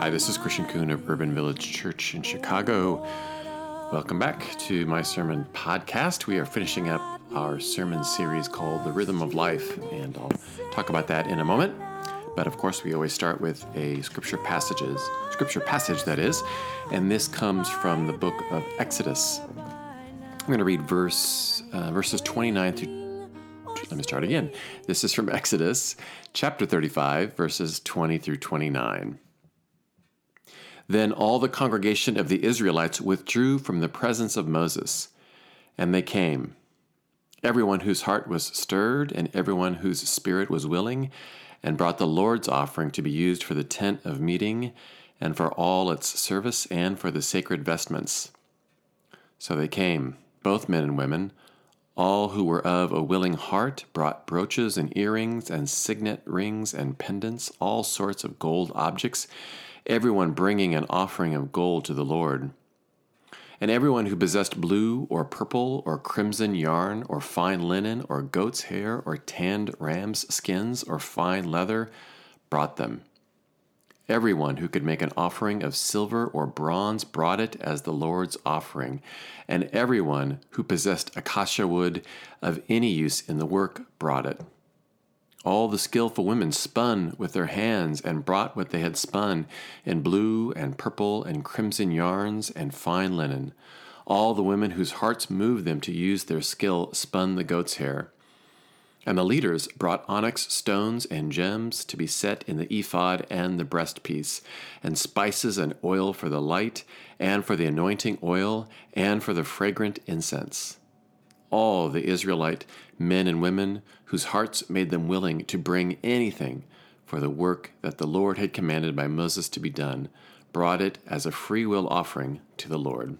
Hi, this is Christian Coon of Urban Village Church in Chicago. Welcome back to my sermon podcast. We are finishing up our sermon series called The Rhythm of Life, and I'll talk about that in a moment. But of course, we always start with a scripture passages, scripture passage that is, and this comes from the book of Exodus. I'm going to read verse uh, verses 29 through. Let me start again. This is from Exodus chapter 35, verses 20 through 29. Then all the congregation of the Israelites withdrew from the presence of Moses, and they came, everyone whose heart was stirred, and everyone whose spirit was willing, and brought the Lord's offering to be used for the tent of meeting, and for all its service, and for the sacred vestments. So they came, both men and women. All who were of a willing heart brought brooches and earrings and signet rings and pendants, all sorts of gold objects everyone bringing an offering of gold to the Lord. And everyone who possessed blue or purple or crimson yarn or fine linen or goat's hair or tanned ram's skins or fine leather brought them. Everyone who could make an offering of silver or bronze brought it as the Lord's offering, and everyone who possessed acacia wood of any use in the work brought it. All the skilful women spun with their hands and brought what they had spun in blue and purple and crimson yarns and fine linen. All the women whose hearts moved them to use their skill spun the goat's hair. And the leaders brought onyx stones and gems to be set in the ephod and the breastpiece, and spices and oil for the light, and for the anointing oil, and for the fragrant incense all the Israelite men and women whose hearts made them willing to bring anything for the work that the Lord had commanded by Moses to be done, brought it as a free will offering to the Lord.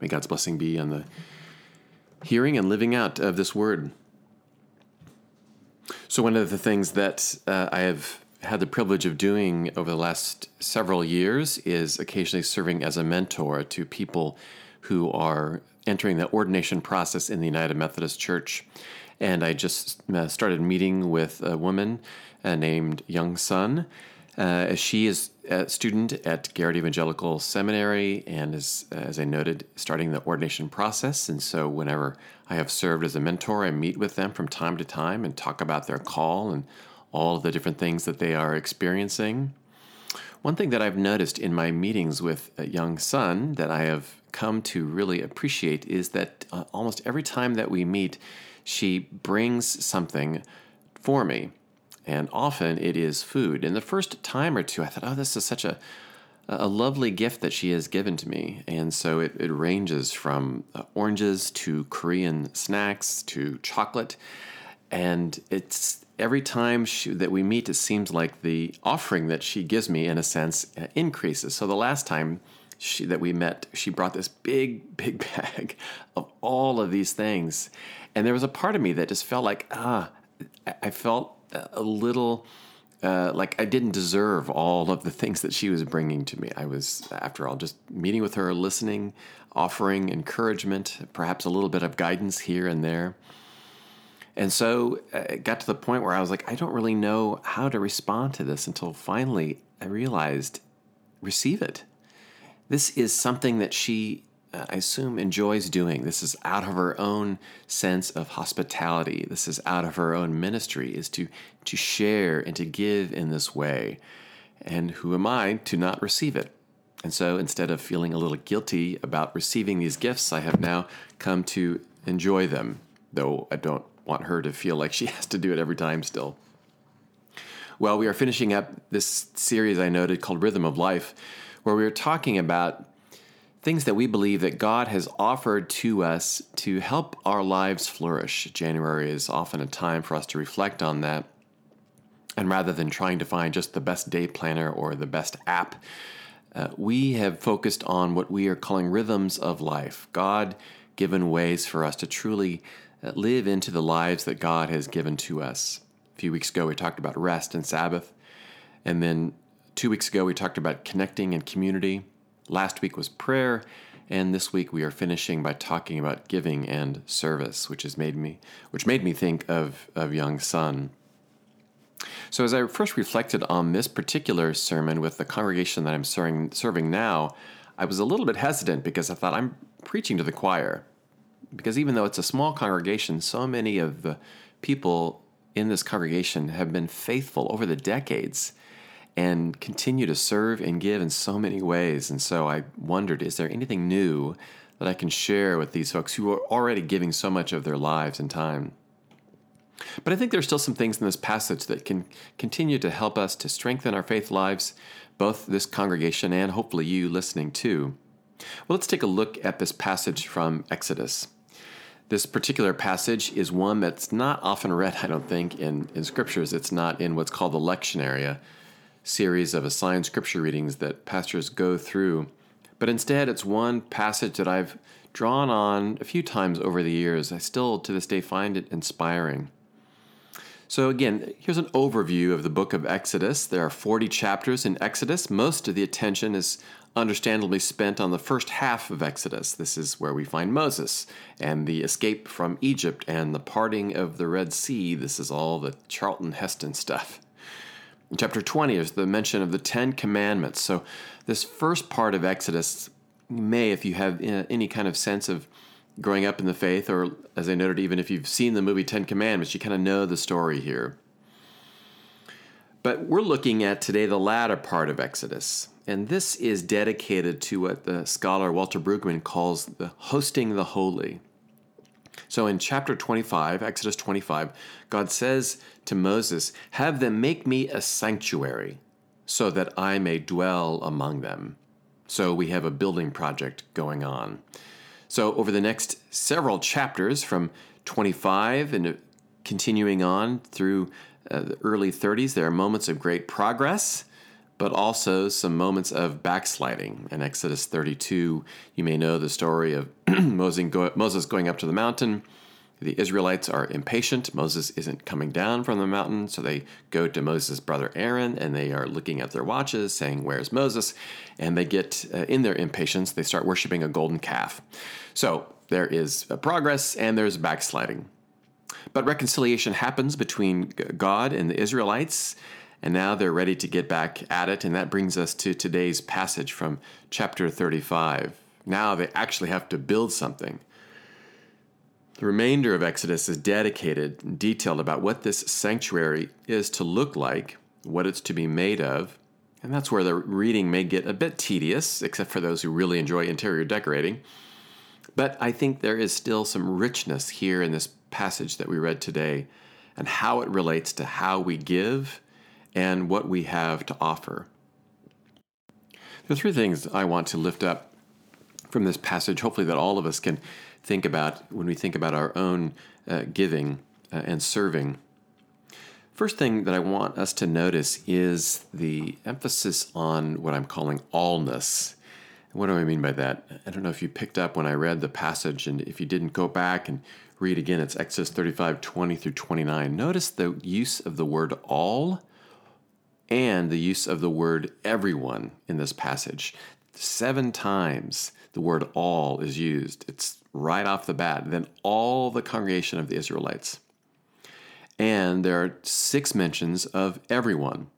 May God's blessing be on the hearing and living out of this word. So, one of the things that uh, I have had the privilege of doing over the last several years is occasionally serving as a mentor to people who are entering the ordination process in the United Methodist Church. And I just uh, started meeting with a woman uh, named Young Sun. Uh, she is a student at Garrett Evangelical Seminary and is, as I noted, starting the ordination process. And so, whenever I have served as a mentor, I meet with them from time to time and talk about their call and all the different things that they are experiencing. One thing that I've noticed in my meetings with a young Sun that I have come to really appreciate is that uh, almost every time that we meet, she brings something for me. And often it is food. And the first time or two, I thought, oh, this is such a, a lovely gift that she has given to me. And so it, it ranges from uh, oranges to Korean snacks to chocolate. And it's every time she, that we meet, it seems like the offering that she gives me, in a sense, uh, increases. So the last time she, that we met, she brought this big, big bag of all of these things. And there was a part of me that just felt like, ah, I felt a little uh, like I didn't deserve all of the things that she was bringing to me. I was, after all, just meeting with her, listening, offering encouragement, perhaps a little bit of guidance here and there. And so uh, it got to the point where I was like, I don't really know how to respond to this until finally I realized receive it. This is something that she, uh, I assume, enjoys doing. This is out of her own sense of hospitality. This is out of her own ministry, is to, to share and to give in this way. And who am I to not receive it? And so instead of feeling a little guilty about receiving these gifts, I have now come to enjoy them, though I don't want her to feel like she has to do it every time still. Well, we are finishing up this series I noted called Rhythm of Life where we are talking about things that we believe that God has offered to us to help our lives flourish. January is often a time for us to reflect on that. And rather than trying to find just the best day planner or the best app, uh, we have focused on what we are calling rhythms of life, God given ways for us to truly live into the lives that God has given to us. A few weeks ago, we talked about rest and Sabbath. And then Two weeks ago, we talked about connecting and community. Last week was prayer. And this week we are finishing by talking about giving and service, which has made me which made me think of, of young Sun. So, as I first reflected on this particular sermon with the congregation that I'm serving, serving now, I was a little bit hesitant because I thought I'm preaching to the choir. Because even though it's a small congregation, so many of the people in this congregation have been faithful over the decades and continue to serve and give in so many ways. And so I wondered is there anything new that I can share with these folks who are already giving so much of their lives and time? But I think there's still some things in this passage that can continue to help us to strengthen our faith lives, both this congregation and hopefully you listening too. Well, let's take a look at this passage from Exodus. This particular passage is one that's not often read, I don't think, in, in scriptures. It's not in what's called the lectionary, series of assigned scripture readings that pastors go through. But instead, it's one passage that I've drawn on a few times over the years. I still, to this day, find it inspiring. So, again, here's an overview of the book of Exodus. There are 40 chapters in Exodus. Most of the attention is understandably spent on the first half of Exodus. This is where we find Moses and the escape from Egypt and the parting of the Red Sea. This is all the Charlton Heston stuff. Chapter 20 is the mention of the Ten Commandments. So, this first part of Exodus may, if you have uh, any kind of sense of growing up in the faith, or as I noted, even if you've seen the movie Ten Commandments, you kind of know the story here. But we're looking at today the latter part of Exodus. And this is dedicated to what the scholar Walter Brueggemann calls the hosting the holy. So in chapter 25, Exodus 25, God says to Moses, Have them make me a sanctuary so that I may dwell among them. So we have a building project going on. So over the next several chapters, from 25 and continuing on through uh, the early 30s, there are moments of great progress but also some moments of backsliding. In Exodus 32, you may know the story of Moses going up to the mountain. The Israelites are impatient. Moses isn't coming down from the mountain, so they go to Moses' brother Aaron and they are looking at their watches, saying, Where's Moses? And they get, uh, in their impatience, they start worshiping a golden calf. So there is progress and there's backsliding. But reconciliation happens between God and the Israelites, and now they're ready to get back at it. And that brings us to today's passage from chapter 35. Now they actually have to build something. The remainder of Exodus is dedicated and detailed about what this sanctuary is to look like, what it's to be made of, and that's where the reading may get a bit tedious, except for those who really enjoy interior decorating. But I think there is still some richness here in this passage that we read today and how it relates to how we give and what we have to offer. There are three things I want to lift up from this passage, hopefully, that all of us can think about when we think about our own uh, giving uh, and serving. First thing that I want us to notice is the emphasis on what I'm calling allness. What do I mean by that? I don't know if you picked up when I read the passage, and if you didn't go back and read again, it's Exodus 35 20 through 29. Notice the use of the word all and the use of the word everyone in this passage. Seven times the word all is used. It's right off the bat. Then all the congregation of the Israelites. And there are six mentions of everyone.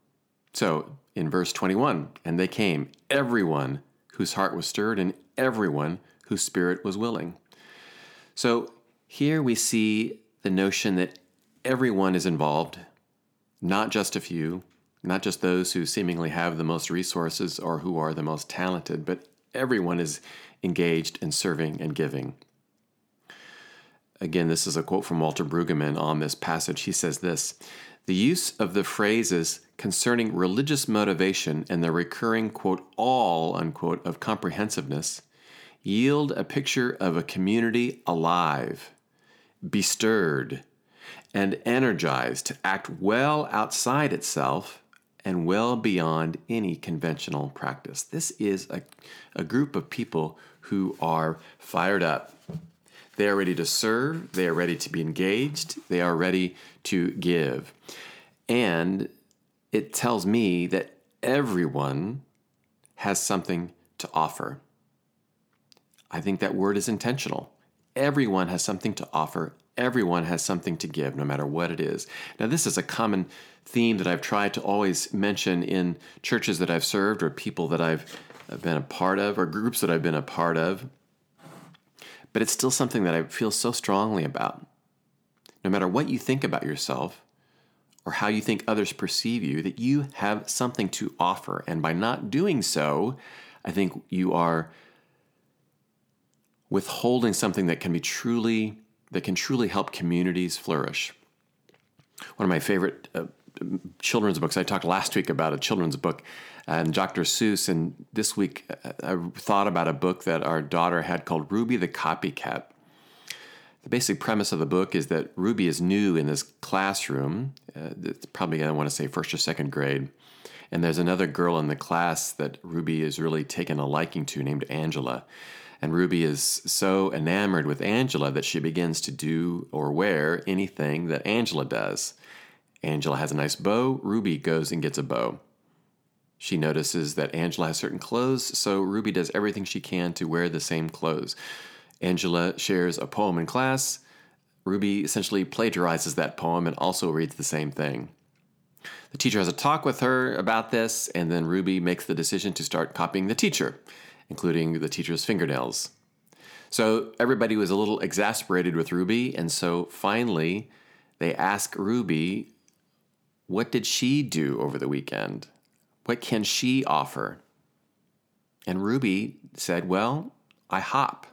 So in verse 21, and they came, everyone whose heart was stirred, and everyone whose spirit was willing. So here we see the notion that everyone is involved, not just a few, not just those who seemingly have the most resources or who are the most talented, but everyone is engaged in serving and giving. Again, this is a quote from Walter Brueggemann on this passage. He says this The use of the phrases concerning religious motivation and the recurring, quote, all, unquote, of comprehensiveness yield a picture of a community alive, bestirred, and energized to act well outside itself and well beyond any conventional practice. This is a, a group of people who are fired up. They are ready to serve, they are ready to be engaged, they are ready to give. And it tells me that everyone has something to offer. I think that word is intentional. Everyone has something to offer. Everyone has something to give, no matter what it is. Now, this is a common theme that I've tried to always mention in churches that I've served or people that I've been a part of or groups that I've been a part of. But it's still something that I feel so strongly about. No matter what you think about yourself or how you think others perceive you, that you have something to offer. And by not doing so, I think you are withholding something that can be truly that can truly help communities flourish. One of my favorite uh, children's books. I talked last week about a children's book and Dr. Seuss, and this week uh, I thought about a book that our daughter had called Ruby the Copycat. The basic premise of the book is that Ruby is new in this classroom. Uh, it's probably, I want to say, first or second grade. And there's another girl in the class that Ruby is really taken a liking to named Angela. And Ruby is so enamored with Angela that she begins to do or wear anything that Angela does. Angela has a nice bow, Ruby goes and gets a bow. She notices that Angela has certain clothes, so Ruby does everything she can to wear the same clothes. Angela shares a poem in class. Ruby essentially plagiarizes that poem and also reads the same thing. The teacher has a talk with her about this, and then Ruby makes the decision to start copying the teacher including the teacher's fingernails. So everybody was a little exasperated with Ruby, and so finally they ask Ruby, What did she do over the weekend? What can she offer? And Ruby said, Well, I hop.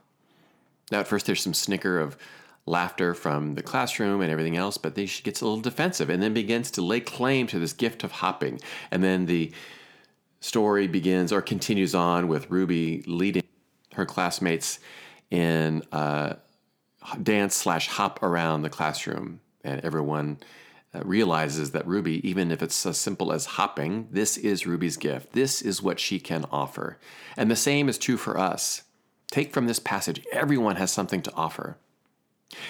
Now, at first, there's some snicker of laughter from the classroom and everything else, but then she gets a little defensive and then begins to lay claim to this gift of hopping. And then the story begins or continues on with Ruby leading her classmates in a dance slash hop around the classroom, and everyone uh, realizes that Ruby, even if it's as simple as hopping, this is Ruby's gift. This is what she can offer. And the same is true for us. Take from this passage, everyone has something to offer.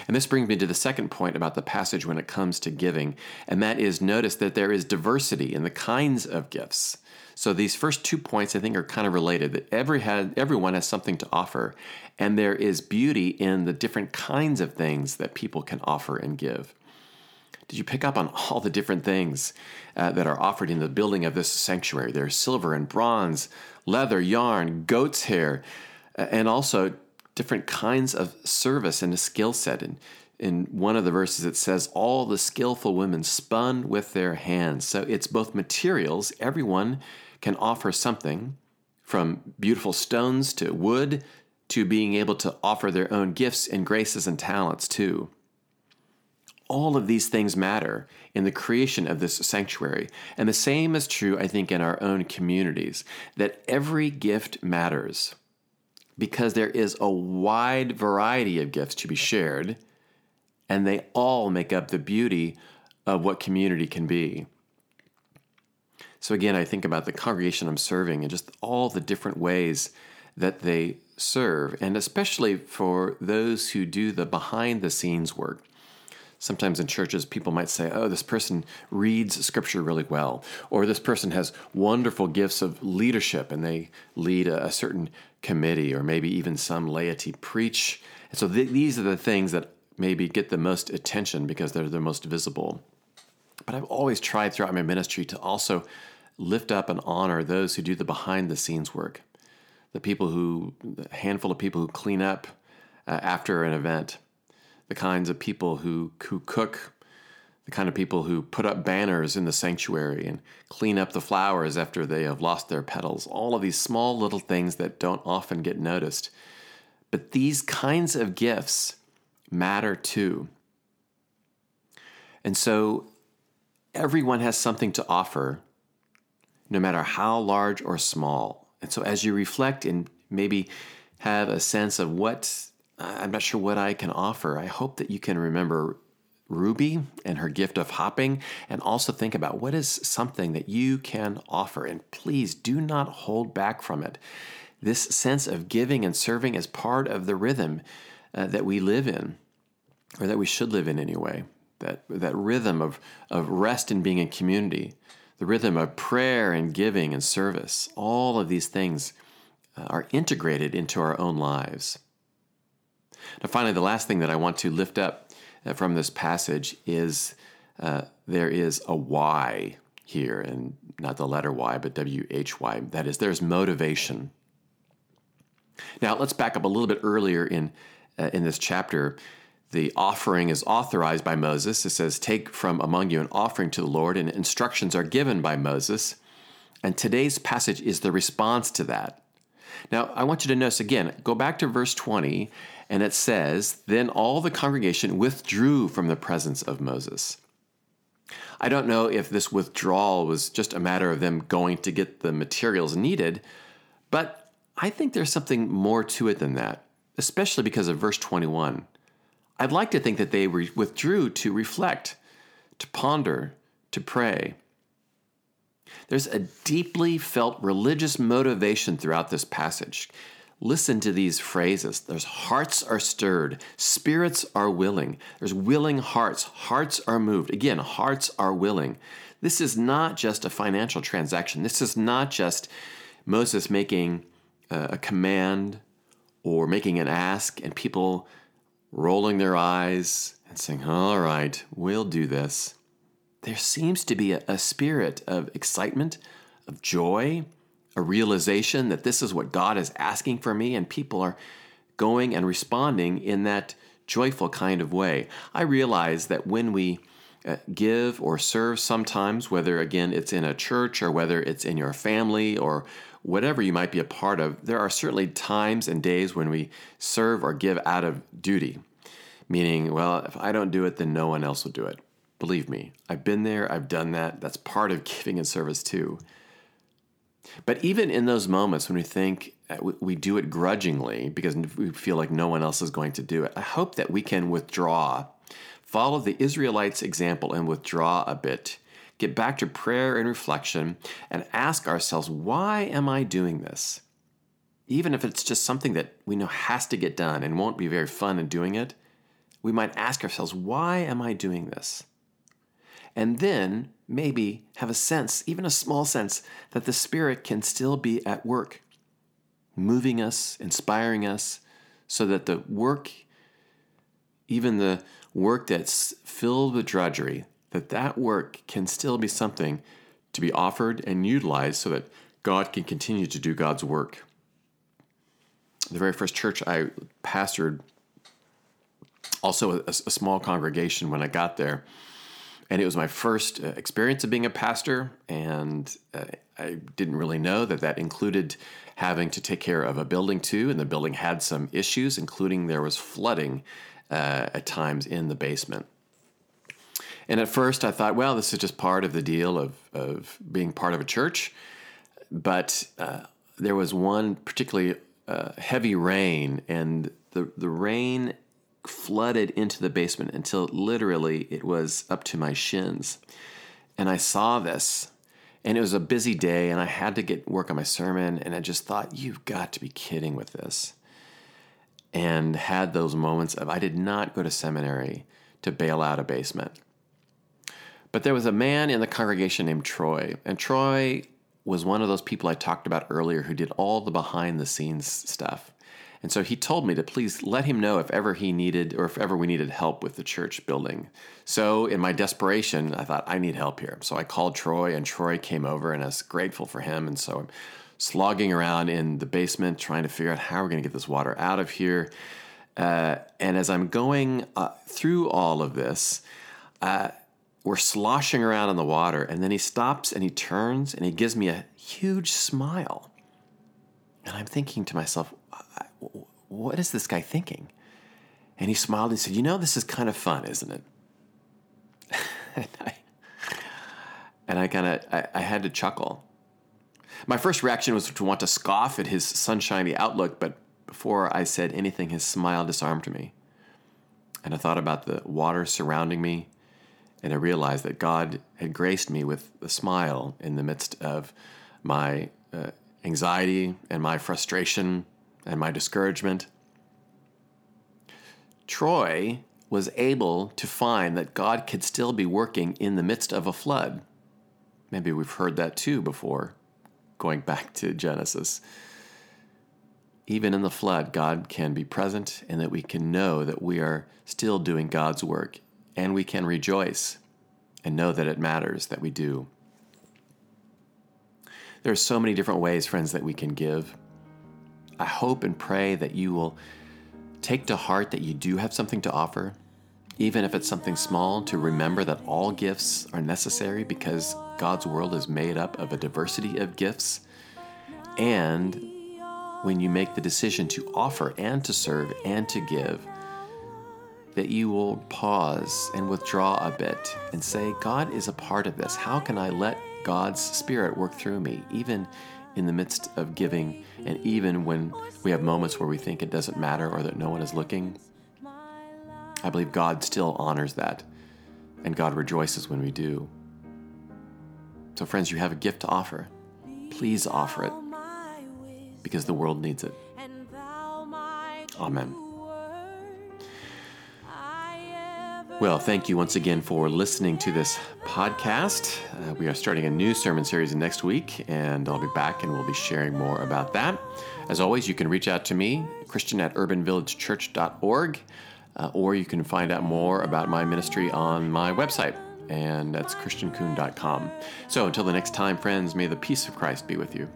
And this brings me to the second point about the passage when it comes to giving, and that is notice that there is diversity in the kinds of gifts. So these first two points I think are kind of related that every everyone has something to offer, and there is beauty in the different kinds of things that people can offer and give. Did you pick up on all the different things uh, that are offered in the building of this sanctuary? There's silver and bronze, leather, yarn, goat's hair, uh, and also different kinds of service and a skill set. And in one of the verses, it says, All the skillful women spun with their hands. So it's both materials, everyone can offer something from beautiful stones to wood to being able to offer their own gifts and graces and talents too. All of these things matter in the creation of this sanctuary. And the same is true, I think, in our own communities, that every gift matters because there is a wide variety of gifts to be shared, and they all make up the beauty of what community can be. So, again, I think about the congregation I'm serving and just all the different ways that they serve, and especially for those who do the behind the scenes work. Sometimes in churches, people might say, oh, this person reads scripture really well, or this person has wonderful gifts of leadership and they lead a, a certain committee, or maybe even some laity preach. And so th- these are the things that maybe get the most attention because they're the most visible. But I've always tried throughout my ministry to also lift up and honor those who do the behind the scenes work, the people who, the handful of people who clean up uh, after an event, the kinds of people who, who cook, the kind of people who put up banners in the sanctuary and clean up the flowers after they have lost their petals. All of these small little things that don't often get noticed. But these kinds of gifts matter too. And so everyone has something to offer, no matter how large or small. And so as you reflect and maybe have a sense of what I'm not sure what I can offer, I hope that you can remember Ruby and her gift of hopping, and also think about what is something that you can offer. And please do not hold back from it. This sense of giving and serving is part of the rhythm uh, that we live in, or that we should live in anyway. That, that rhythm of, of rest and being in community, the rhythm of prayer and giving and service. All of these things uh, are integrated into our own lives. Now, finally, the last thing that I want to lift up uh, from this passage is uh, there is a why here, and not the letter Y, but W H Y. That is, there's motivation. Now, let's back up a little bit earlier in, uh, in this chapter. The offering is authorized by Moses. It says, Take from among you an offering to the Lord, and instructions are given by Moses. And today's passage is the response to that. Now, I want you to notice again, go back to verse 20, and it says, Then all the congregation withdrew from the presence of Moses. I don't know if this withdrawal was just a matter of them going to get the materials needed, but I think there's something more to it than that, especially because of verse 21. I'd like to think that they withdrew to reflect, to ponder, to pray. There's a deeply felt religious motivation throughout this passage. Listen to these phrases. There's hearts are stirred, spirits are willing. There's willing hearts, hearts are moved. Again, hearts are willing. This is not just a financial transaction. This is not just Moses making a command or making an ask and people rolling their eyes and saying, All right, we'll do this there seems to be a, a spirit of excitement, of joy, a realization that this is what God is asking for me, and people are going and responding in that joyful kind of way. I realize that when we uh, give or serve sometimes, whether again it's in a church or whether it's in your family or whatever you might be a part of, there are certainly times and days when we serve or give out of duty. Meaning, well, if I don't do it, then no one else will do it. Believe me, I've been there, I've done that. That's part of giving and service too. But even in those moments when we think uh, we do it grudgingly because we feel like no one else is going to do it, I hope that we can withdraw, follow the Israelites' example and withdraw a bit, get back to prayer and reflection, and ask ourselves, why am I doing this? Even if it's just something that we know has to get done and won't be very fun in doing it, we might ask ourselves, why am I doing this? And then maybe have a sense, even a small sense, that the Spirit can still be at work, moving us, inspiring us, so that the work, even the work that's filled with drudgery, that that work can still be something to be offered and utilized so that God can continue to do God's work. The very first church I pastored, also a, a small congregation when I got there, and it was my first uh, experience of being a pastor, and uh, I didn't really know that that included having to take care of a building too. And the building had some issues, including there was flooding uh, at times in the basement. And at first, I thought, well, this is just part of the deal of, of being part of a church. But uh, there was one particularly uh, heavy rain, and the, the rain flooded into the basement until literally it was up to my shins. And I saw this, and it was a busy day, and I had to get work on my sermon, and I just thought, you've got to be kidding with this. And had those moments of, I did not go to seminary to bail out a basement. But there was a man in the congregation named Troy, and Troy was one of those people I talked about earlier who did all the behind the scenes stuff. And so he told me to please let him know if ever he needed or if ever we needed help with the church building. So in my desperation, I thought, I need help here. So I called Troy, and Troy came over, and I was grateful for him. And so I'm slogging around in the basement trying to figure out how we're going to get this water out of here. Uh, and as I'm going uh, through all of this, uh, we're sloshing around in the water, and then he stops and he turns and he gives me a huge smile. And I'm thinking to myself, what is this guy thinking? And he smiled and said, You know, this is kind of fun, isn't it? and I, and I kind of I, I, had to chuckle. My first reaction was to want to scoff at his sunshiny outlook, but before I said anything, his smile disarmed me. And I thought about the water surrounding me, and I realized that God had graced me with a smile in the midst of my uh, anxiety and my frustration and my discouragement. Troy was able to find that God could still be working in the midst of a flood. Maybe we've heard that too before, going back to Genesis. even in the flood, God can be present and that we can know that we are still doing God's work and we can rejoice and know that it matters that we do. There are so many different ways, friends, that we can give. I hope and pray that you will take to heart that you do have something to offer, even if it's something small, to remember that all gifts are necessary because God's world is made up of a diversity of gifts. And when you make the decision to offer and to serve and to give, that you will pause and withdraw a bit and say, God is a part of this. How can I let God's Spirit work through me, even in the midst of giving, and even when we have moments where we think it doesn't matter or that no one is looking? I believe God still honors that, and God rejoices when we do. So, friends, you have a gift to offer. Please offer it because the world needs it. Amen. Well, thank you once again for listening to this podcast. Uh, we are starting a new sermon series next week, and I'll be back and we'll be sharing more about that. As always, you can reach out to me, Christian at urbanvillagechurch.org, uh, or you can find out more about my ministry on my website, and that's christiancoon.com. So until the next time, friends, may the peace of Christ be with you.